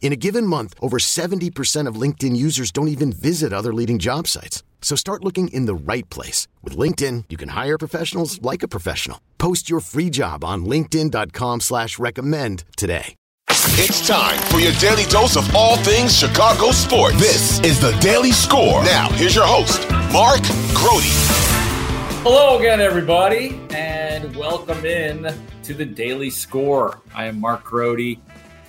In a given month, over 70% of LinkedIn users don't even visit other leading job sites. So start looking in the right place. With LinkedIn, you can hire professionals like a professional. Post your free job on linkedin.com slash recommend today. It's time for your daily dose of all things Chicago sports. This is the Daily Score. Now, here's your host, Mark Grote. Hello again, everybody, and welcome in to the Daily Score. I am Mark Grote.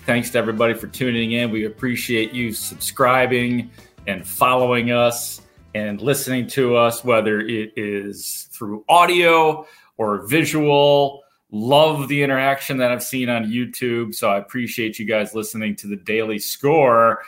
Thanks to everybody for tuning in. We appreciate you subscribing and following us and listening to us, whether it is through audio or visual. Love the interaction that I've seen on YouTube. So I appreciate you guys listening to the Daily Score.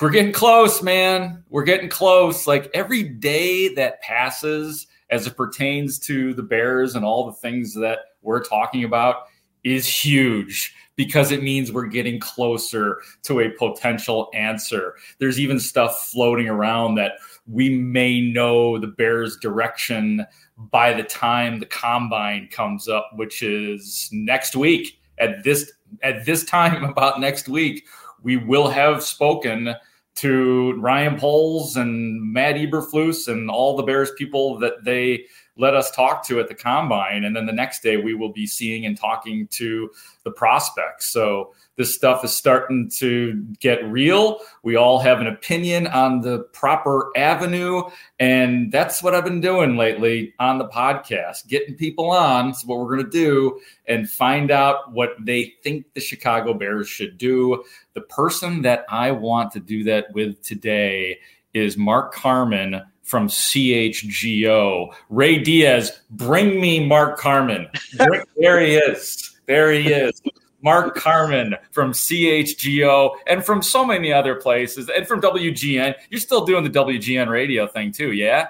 We're getting close, man. We're getting close. Like every day that passes as it pertains to the Bears and all the things that we're talking about is huge because it means we're getting closer to a potential answer. There's even stuff floating around that we may know the Bears' direction by the time the combine comes up, which is next week. At this at this time, about next week, we will have spoken to Ryan Poles and Matt Eberflus and all the Bears people that they let us talk to at the combine. And then the next day, we will be seeing and talking to the prospects. So this stuff is starting to get real. We all have an opinion on the proper avenue. And that's what I've been doing lately on the podcast, getting people on. So, what we're going to do and find out what they think the Chicago Bears should do. The person that I want to do that with today is Mark Carman from CHGO. Ray Diaz, bring me Mark Carman. there he is. There he is. Mark Carman from CHGO and from so many other places and from WGN. You're still doing the WGN radio thing too, yeah?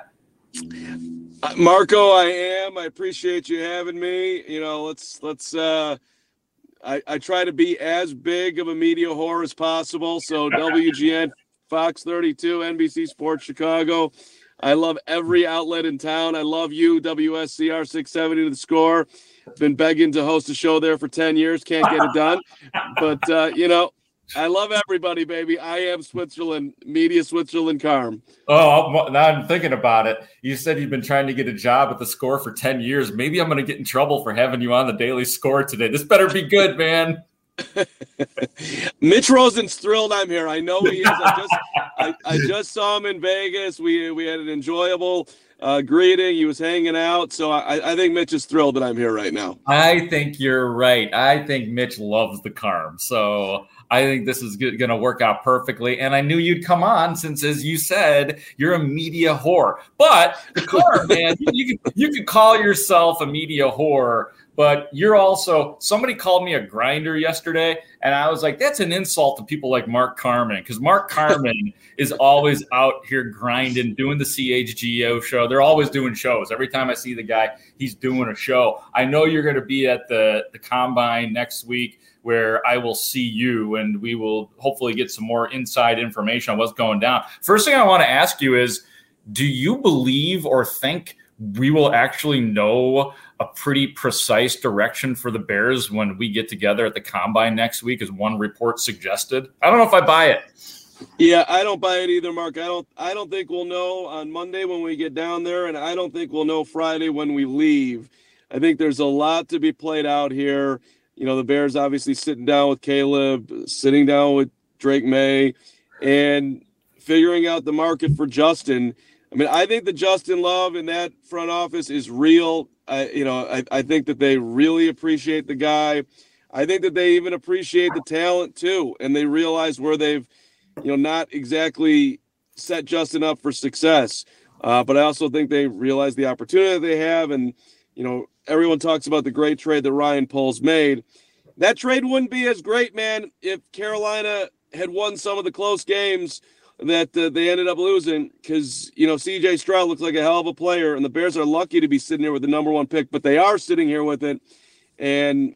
Uh, Marco, I am. I appreciate you having me. You know, let's let's uh I, I try to be as big of a media whore as possible. So WGN, Fox 32, NBC Sports Chicago. I love every outlet in town. I love you, WSCR 670 the score. Been begging to host a show there for 10 years. Can't get it done. But, uh, you know, I love everybody, baby. I am Switzerland, Media Switzerland Carm. Oh, now I'm thinking about it. You said you've been trying to get a job at the score for 10 years. Maybe I'm going to get in trouble for having you on the daily score today. This better be good, man. Mitch Rosen's thrilled I'm here. I know he is. I just, I, I just saw him in Vegas. We we had an enjoyable uh, greeting. He was hanging out. So I, I think Mitch is thrilled that I'm here right now. I think you're right. I think Mitch loves the Carm. So I think this is going to work out perfectly. And I knew you'd come on since, as you said, you're a media whore. But the Carm, man, you, you, you could call yourself a media whore but you're also somebody called me a grinder yesterday and i was like that's an insult to people like mark Carman because mark Carman is always out here grinding doing the chgo show. They're always doing shows. Every time i see the guy he's doing a show. I know you're going to be at the the combine next week where i will see you and we will hopefully get some more inside information on what's going down. First thing i want to ask you is do you believe or think we will actually know a pretty precise direction for the Bears when we get together at the combine next week, as one report suggested. I don't know if I buy it. Yeah, I don't buy it either, Mark. I don't I don't think we'll know on Monday when we get down there, and I don't think we'll know Friday when we leave. I think there's a lot to be played out here. You know, the Bears obviously sitting down with Caleb, sitting down with Drake Maye, and figuring out the market for Justin. I mean, I think the Justin Love in that front office is real. I, you know, I, I think that they really appreciate the guy. I think that they even appreciate the talent too, and they realize where they've, you know, not exactly set Justin up for success. Uh, but I also think they realize the opportunity they have, and you know, everyone talks about the great trade that Ryan Poles made. That trade wouldn't be as great, man, if Carolina had won some of the close games that uh, they ended up losing because you know CJ Stroud looks like a hell of a player, and the Bears are lucky to be sitting here with the number one pick, but they are sitting here with it, and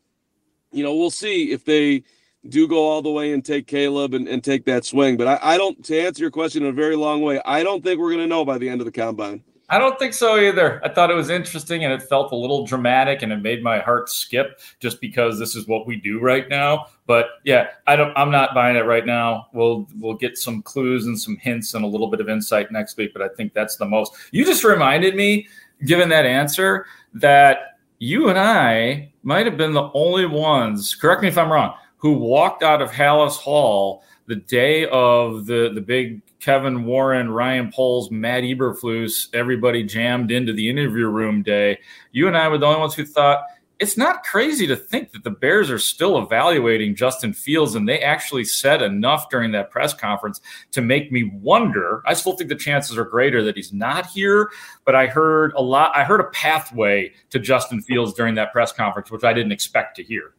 you know we'll see if they do go all the way and take Caleb and, and take that swing. But I, I don't to answer your question in a very long way. I don't think we're going to know by the end of the combine. I don't think so either. I thought it was interesting and it felt a little dramatic and it made my heart skip just because this is what we do right now. But yeah, I don't I'm not buying it right now. We'll we'll get some clues and some hints and a little bit of insight next week, but I think that's the most. You just reminded me given that answer that you and I might have been the only ones, correct me if I'm wrong, who walked out of Halas Hall the day of the the big Kevin Warren, Ryan Poles, Matt Eberflus, everybody jammed into the interview room day. You and I were the only ones who thought it's not crazy to think that the Bears are still evaluating Justin Fields, and they actually said enough during that press conference to make me wonder. I still think the chances are greater that he's not here, but I heard a lot. I heard a pathway to Justin Fields during that press conference, which I didn't expect to hear.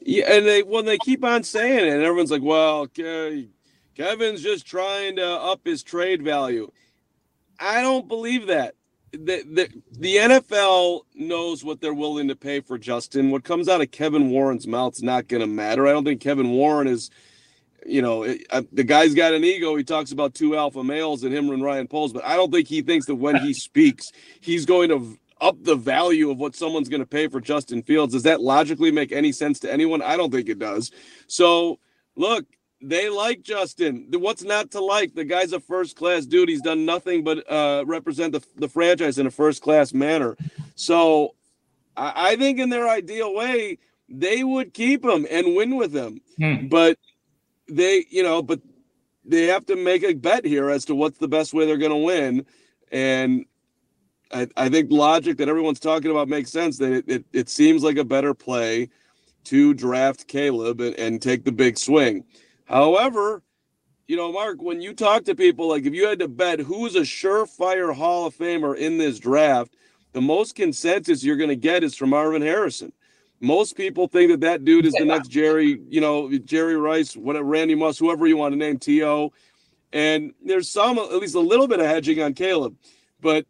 Yeah, and they when they keep on saying it, and everyone's like, "Well, Kevin's just trying to up his trade value. I don't believe that. The, the, the NFL knows what they're willing to pay for Justin. What comes out of Kevin Warren's mouth is not going to matter. I don't think Kevin Warren is, you know, it, uh, the guy's got an ego. He talks about two alpha males and him and Ryan Poles, but I don't think he thinks that when he speaks, he's going to up the value of what someone's going to pay for Justin Fields. Does that logically make any sense to anyone? I don't think it does. So, look, they like Justin. What's not to like? The guy's a first class dude. He's done nothing but uh, represent the, the franchise in a first class manner. So I, I, think in their ideal way, they would keep him and win with him. Hmm. But they, you know, but they have to make a bet here as to what's the best way they're going to win. And I, I think logic that everyone's talking about makes sense. That it, it, it seems like a better play to draft Caleb and, and take the big swing. However, you know, Mark, when you talk to people, like if you had to bet who's a surefire Hall of Famer in this draft, the most consensus you're going to get is from Marvin Harrison. Most people think that that dude is the next Jerry, you know, Jerry Rice, whatever, Randy Moss, whoever you want to name, T.O. And there's some, at least a little bit of hedging on Caleb. But,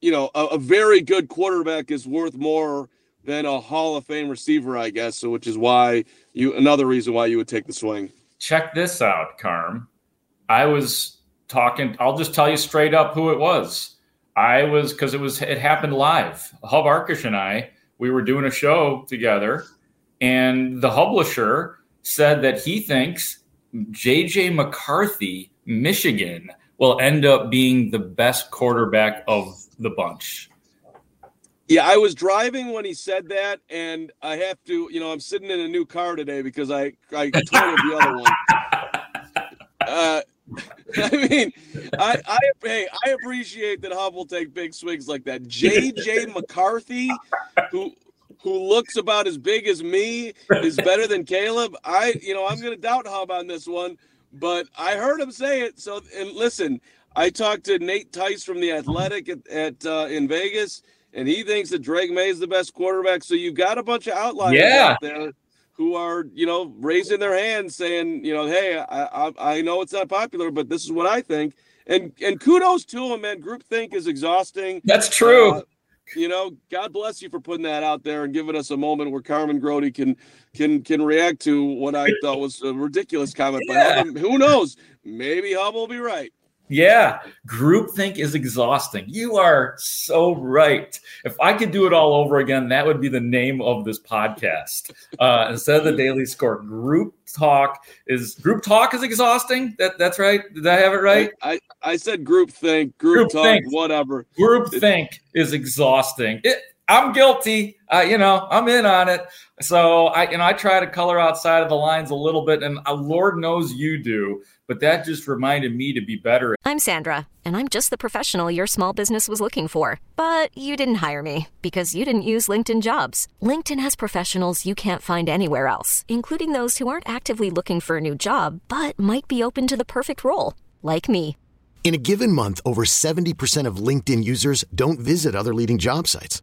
you know, a, a very good quarterback is worth more than a Hall of Fame receiver, I guess. So, which is why you another reason why you would take the swing. Check this out, Carm. I was talking. I'll just tell you straight up who it was. I was because it was it happened live. Hub Arkush and I we were doing a show together, and the publisher said that he thinks JJ McCarthy, Michigan, will end up being the best quarterback of the bunch. Yeah, I was driving when he said that, and I have to, you know, I'm sitting in a new car today because I I totaled the other one. Uh, I mean, I, I hey, I appreciate that Hub will take big swings like that. JJ McCarthy, who who looks about as big as me, is better than Caleb. I, you know, I'm to doubt Hub on this one, but I heard him say it. So, and listen, I talked to Nate Tice from the Athletic at, at uh, in Vegas and he thinks that Drake Maye is the best quarterback. So you've got a bunch of outliers yeah. out there who are, you know, raising their hands saying, you know, hey, I, I, I know it's not popular, but this is what I think. And and kudos to him, man. Group think is exhausting. That's true. Uh, you know, God bless you for putting that out there and giving us a moment where Carmen Grote can can can react to what I thought was a ridiculous comment. Yeah. But who knows? Maybe Hub will be right. Yeah, groupthink is exhausting. You are so right. If I could do it all over again, that would be the name of this podcast. Uh, instead of the daily score, group talk is group talk is exhausting. That that's right. Did I have it right? I, I said group think, group, group talk, think. whatever. Group think is exhausting. It I'm guilty. Uh, you know, I'm in on it. So I, you know, I try to color outside of the lines a little bit, and uh, Lord knows you do. But that just reminded me to be better. I'm Sandra, and I'm just the professional your small business was looking for. But you didn't hire me because you didn't use LinkedIn Jobs. LinkedIn has professionals you can't find anywhere else, including those who aren't actively looking for a new job but might be open to the perfect role, like me. In a given month, over 70% of LinkedIn users don't visit other leading job sites.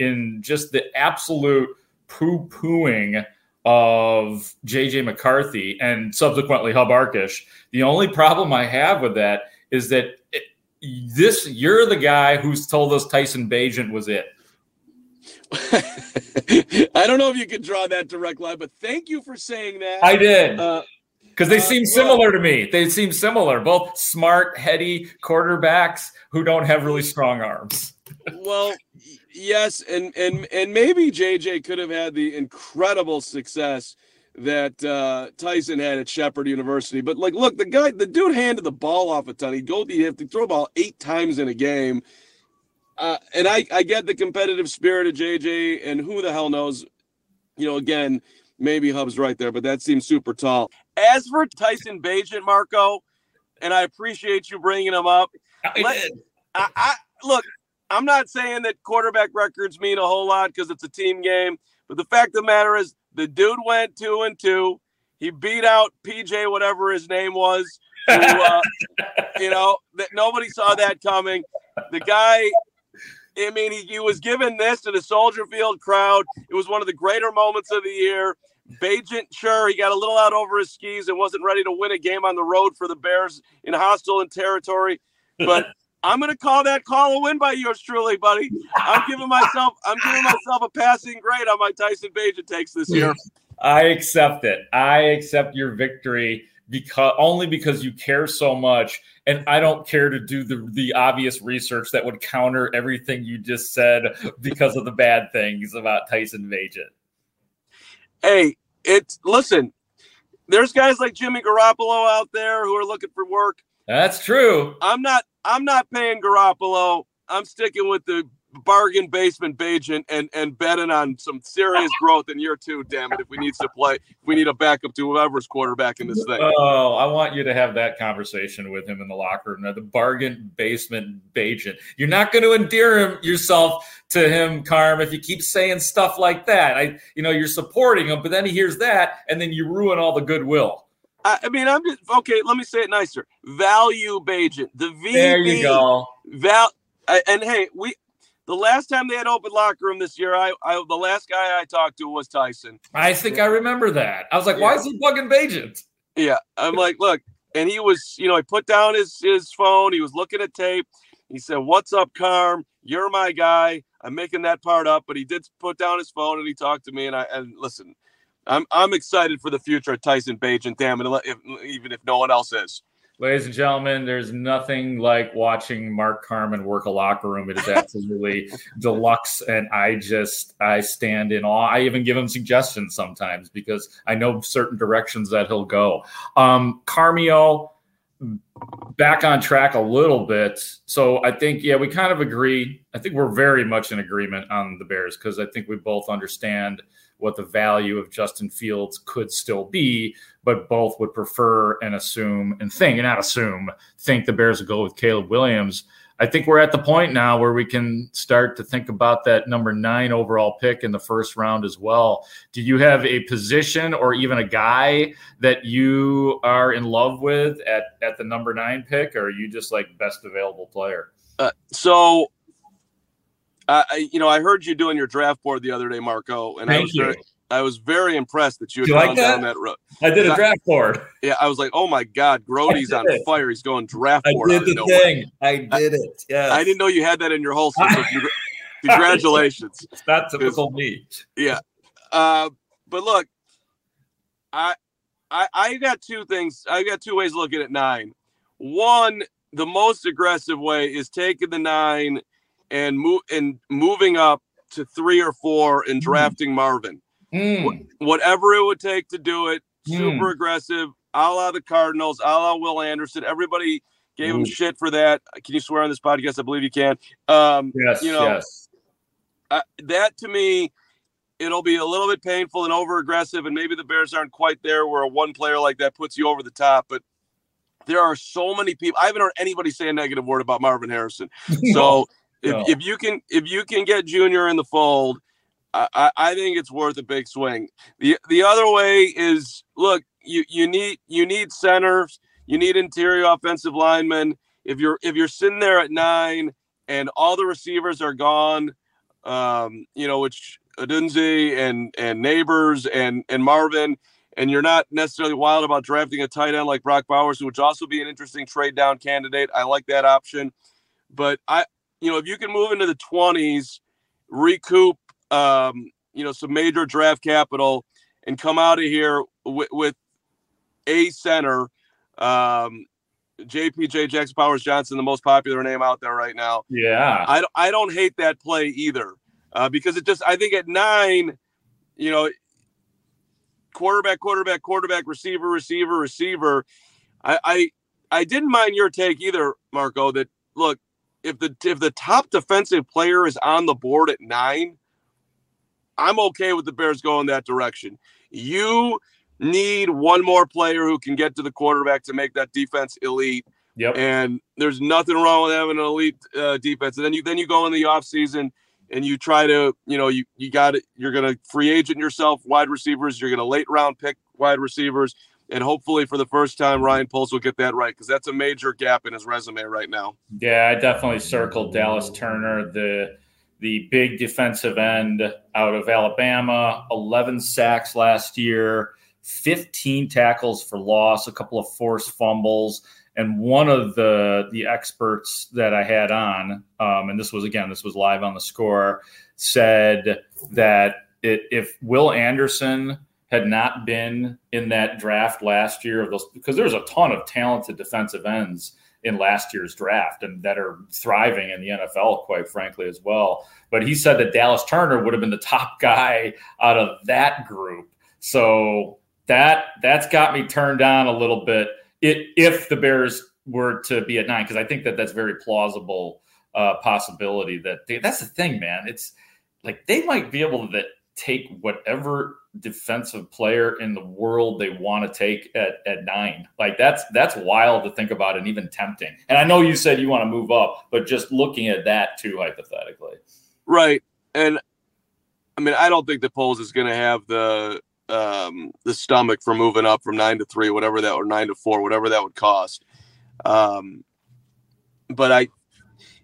in just the absolute poo pooing of JJ McCarthy and subsequently Hub Arkush. The only problem I have with that is that it, this you're the guy who's told us Tyson Bagent was it. I don't know if you could draw that direct line, but thank you for saying that. I did. Uh, because they uh, seem well- similar to me. They seem similar, both smart, heady quarterbacks who don't have really strong arms. well, yes, and and and maybe JJ could have had the incredible success that uh, Tyson had at Shepherd University. But like, look, the guy, the dude handed the ball off a ton. He'd go, he'd have to throw the ball eight times in a game. Uh, and I, I get the competitive spirit of JJ, and who the hell knows? You know, again, maybe Hub's right there, but that seems super tall. As for Tyson Bagent, Marco, and I appreciate you bringing him up. Let- I, I look. I'm not saying that quarterback records mean a whole lot because it's a team game, but the fact of the matter is, the dude went two and two. He beat out PJ, whatever his name was. Who, uh, you know that nobody saw that coming. The guy, I mean, he, he was given this to the Soldier Field crowd. It was one of the greater moments of the year. Bagent, sure, he got a little out over his skis and wasn't ready to win a game on the road for the Bears in hostile territory. But I'm going to call that call a win by yours truly, buddy. I'm giving myself, I'm giving myself a passing grade on my Tyson Bagent takes this year. I accept it. I accept your victory because only because you care so much, and I don't care to do the the obvious research that would counter everything you just said because of the bad things about Tyson Bagent. Hey, it's listen. There's guys like Jimmy Garoppolo out there who are looking for work. That's true. I'm not. I'm not paying Garoppolo. I'm sticking with the bargain basement Bagent and and betting on some serious growth in year two. Damn it! If we need to play, if we need a backup to whoever's quarterback in this thing. Oh, I want you to have that conversation with him in the locker room. The bargain basement Bagent. You're not going to endear him yourself to him, Carm, if you keep saying stuff like that. I, you know, you're supporting him, but then he hears that, and then you ruin all the goodwill. I, I mean, I'm just okay. Let me say it nicer. Value Bagent. The V. There you go. Val. And hey, we the last time they had open locker room this year, I, I the last guy I talked to was Tyson. I think I remember that. I was like, why is he bugging Bagent? Yeah, I'm like, look, and he was, you know, he put down his his phone. He was looking at tape. He said, "What's up, Carm? You're my guy." I'm making that part up, but he did put down his phone and he talked to me. And I and listen, I'm I'm excited for the future of Tyson Bagent. Damn it, if, even if no one else is. Ladies and gentlemen, there's nothing like watching Mark Carman work a locker room. It is absolutely deluxe, and I just I stand in awe. I even give him suggestions sometimes because I know certain directions that he'll go. Um, Carmio, back on track a little bit. So I think yeah, we kind of agree. I think we're very much in agreement on the Bears because I think we both understand what the value of Justin Fields could still be, but both would prefer and assume and think, and not assume, think the Bears would go with Caleb Williams. I think we're at the point now where we can start to think about that number nine overall pick in the first round as well. Do you have a position or even a guy that you are in love with at, at the number nine pick, or are you just like best available player? Uh, so I, you know, I heard you doing your draft board the other day, Marco, and Thank I was you. very, I was very impressed that you had You gone like that? down that road. I did a draft board. Yeah, I was like, oh my god, Grote's on it. fire. He's going draft board. I did the thing. I did it. Yes. I didn't know you had that in your holster. So congratulations. It's not typical me. Yeah. Uh, but look, I, I I got two things. I got two ways of looking at nine. One, the most aggressive way is taking the nine and move and moving up to three or four and drafting Marvin. Mm. Whatever it would take to do it, Hmm. super aggressive, a la the Cardinals, a la Will Anderson. Everybody gave him shit for that. Can you swear on this podcast? I believe you can. Um, Yes. you know, yes. uh, that to me, it'll be a little bit painful and over aggressive, and maybe the Bears aren't quite there where a one player like that puts you over the top. But there are so many people. I haven't heard anybody say a negative word about Marvin Harrison. So if, No. if you can if you can get Junior in the fold, I, I, I think it's worth a big swing. the The other way is look you you need you need centers, you need interior offensive linemen. If you're if you're sitting there at nine and all the receivers are gone, um, you know which Odunze and and Neighbors and and Marvin. And you're not necessarily wild about drafting a tight end like Brock Bowers, which would also be an interesting trade down candidate. I like that option. But I, you know, if you can move into the 20s, recoup, um, you know, some major draft capital and come out of here with, with a center, um, JPJ Jackson Powers Johnson, the most popular name out there right now. Yeah. I, don't- I don't hate that play either uh, because it just, I think at nine, you know, quarterback, quarterback, quarterback, receiver, receiver, receiver. I, I, I didn't mind your take either, Marco, that look, if the if the top defensive player is on the board at nine, I'm okay with the Bears going that direction. You need one more player who can get to the quarterback to make that defense elite. Yep. And there's nothing wrong with having an elite uh, defense. And then you then you go in the offseason and you try to, you know, you you got it. You're going to free agent yourself wide receivers. You're going to late round pick wide receivers. And hopefully for the first time, Ryan Poles will get that right because that's a major gap in his resume right now. Yeah, I definitely circled Dallas Turner, the the big defensive end out of Alabama, 11 sacks last year, 15 tackles for loss, a couple of forced fumbles, and one of the the experts that I had on, um, and this was again, this was live on the score, said that it, if Will Anderson had not been in that draft last year of those because there's a ton of talented defensive ends in last year's draft and that are thriving in the NFL, quite frankly, as well. But he said that Dallas Turner would have been the top guy out of that group. So that that's got me turned on a little bit. It if the Bears were to be at nine, because I think that that's very plausible uh, possibility that they, that's the thing, man. It's like they might be able to take whatever defensive player in the world they want to take at, at nine. Like that's that's wild to think about and even tempting. And I know you said you want to move up, but just looking at that too hypothetically. Right. And I mean, I don't think the Poles is to have the um, the stomach for moving up from nine to three, whatever that, or nine to four, whatever that would cost. Um, but I,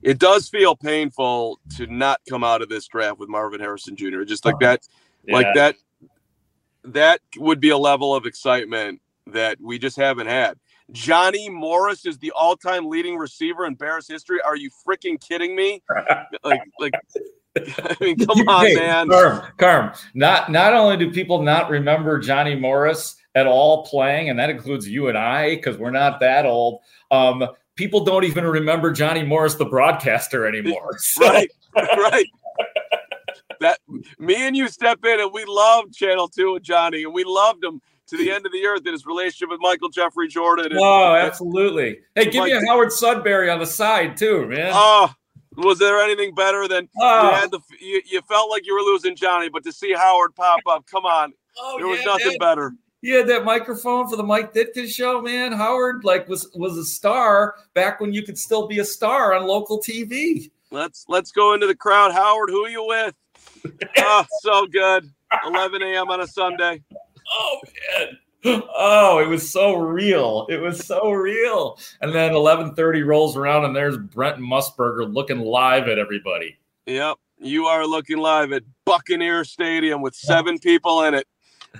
it does feel painful to not come out of this draft with Marvin Harrison Jr. Just like that, yeah. like that, that would be a level of excitement that we just haven't had. Johnny Morris is the all-time leading receiver in Bears history. Are you freaking kidding me? like, like I mean, come on, hey, man. Carm, Carm, not not only do people not remember Johnny Morris at all playing, and that includes you and I, because we're not that old. Um, people don't even remember Johnny Morris, the broadcaster, anymore. So. Right, right. that me and you step in, and we loved Channel Two and Johnny, and we loved him to the end of the earth in his relationship with Michael Jeffrey Jordan. And, oh, absolutely. Hey, give me a Howard Sudberry on the side too, man. Oh, was there anything better than oh. you had the you, you, felt like you were losing Johnny, but to see Howard pop up, come on, oh, there was yeah, nothing man. better. He had that microphone for the Mike Ditka show, man. Howard like was was a star back when you could still be a star on local TV. Let's let's go into the crowd. Howard, who are you with? oh, so good. 11 a.m. on a Sunday. Oh man. Oh, it was so real. It was so real. And then 11:30 rolls around and there's Brent Musburger looking live at everybody. Yep. You are looking live at Buccaneer Stadium with seven people in it.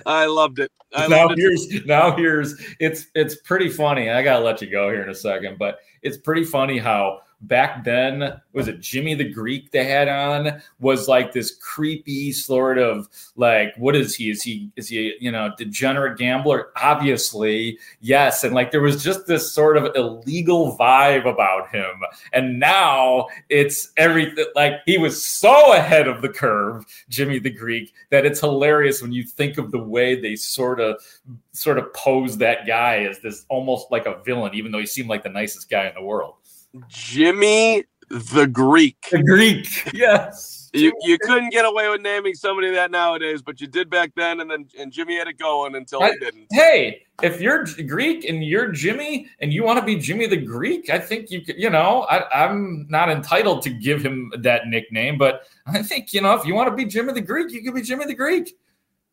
I loved it. I now loved here's it. now here's it's it's pretty funny. I gotta let you go here in a second, but it's pretty funny how back then was it Jimmy the Greek they had on? Was like this creepy sort of like what is he? Is he is he you know degenerate gambler? Obviously yes. And like there was just this sort of illegal vibe about him. And now it's everything like he was so ahead of the curve Jimmy the Greek that it's hilarious when you think of the way they sort of sort of pose that guy as this almost like a villain even though he seemed like the nicest guy in the world Jimmy the Greek. The Greek, yes. You you couldn't get away with naming somebody that nowadays, but you did back then, and then and Jimmy had it going until I, he didn't. Hey, if you're Greek and you're Jimmy and you want to be Jimmy the Greek, I think you could. You know, I, I'm not entitled to give him that nickname, but I think you know if you want to be Jimmy the Greek, you could be Jimmy the Greek.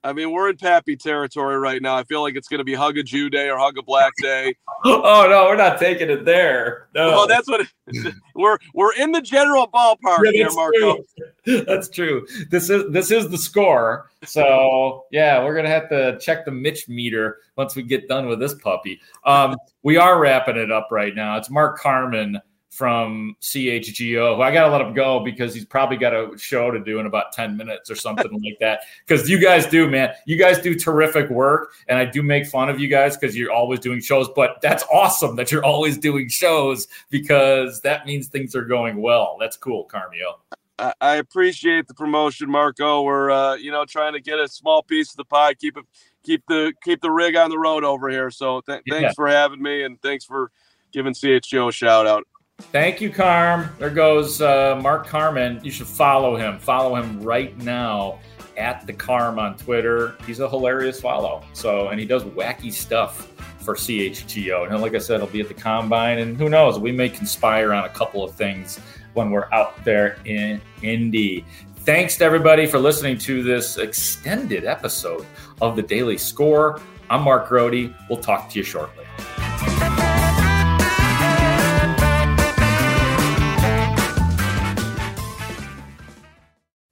I mean, we're in Pappy territory right now. I feel like it's going to be Hug a Jew Day or Hug a Black Day. oh no, we're not taking it there. No, oh, that's what it, we're we're in the general ballpark yeah, here, Marco. True. That's true. This is this is the score. So yeah, we're gonna have to check the Mitch meter once we get done with this puppy. Um, we are wrapping it up right now. It's Mark Carman from CHGO, who I got to let him go because he's probably got a show to do in about 10 minutes or something like that. Because you guys do, man. You guys do terrific work. And I do make fun of you guys because you're always doing shows. But that's awesome that you're always doing shows because that means things are going well. That's cool, Carmio. I appreciate the promotion, Marco. We're uh, you know trying to get a small piece of the pie, keep it, keep the keep the rig on the road over here. So th- yeah. thanks for having me, and thanks for giving CHGO a shout out. Thank you, Carm. There goes uh, Mark Carman. You should follow him. Follow him right now at the Carm on Twitter. He's a hilarious follow. So, and he does wacky stuff for CHGO. And like I said, he'll be at the combine, and who knows, we may conspire on a couple of things when we're out there in Indy. Thanks to everybody for listening to this extended episode of the Daily Score. I'm Mark Grote. We'll talk to you shortly.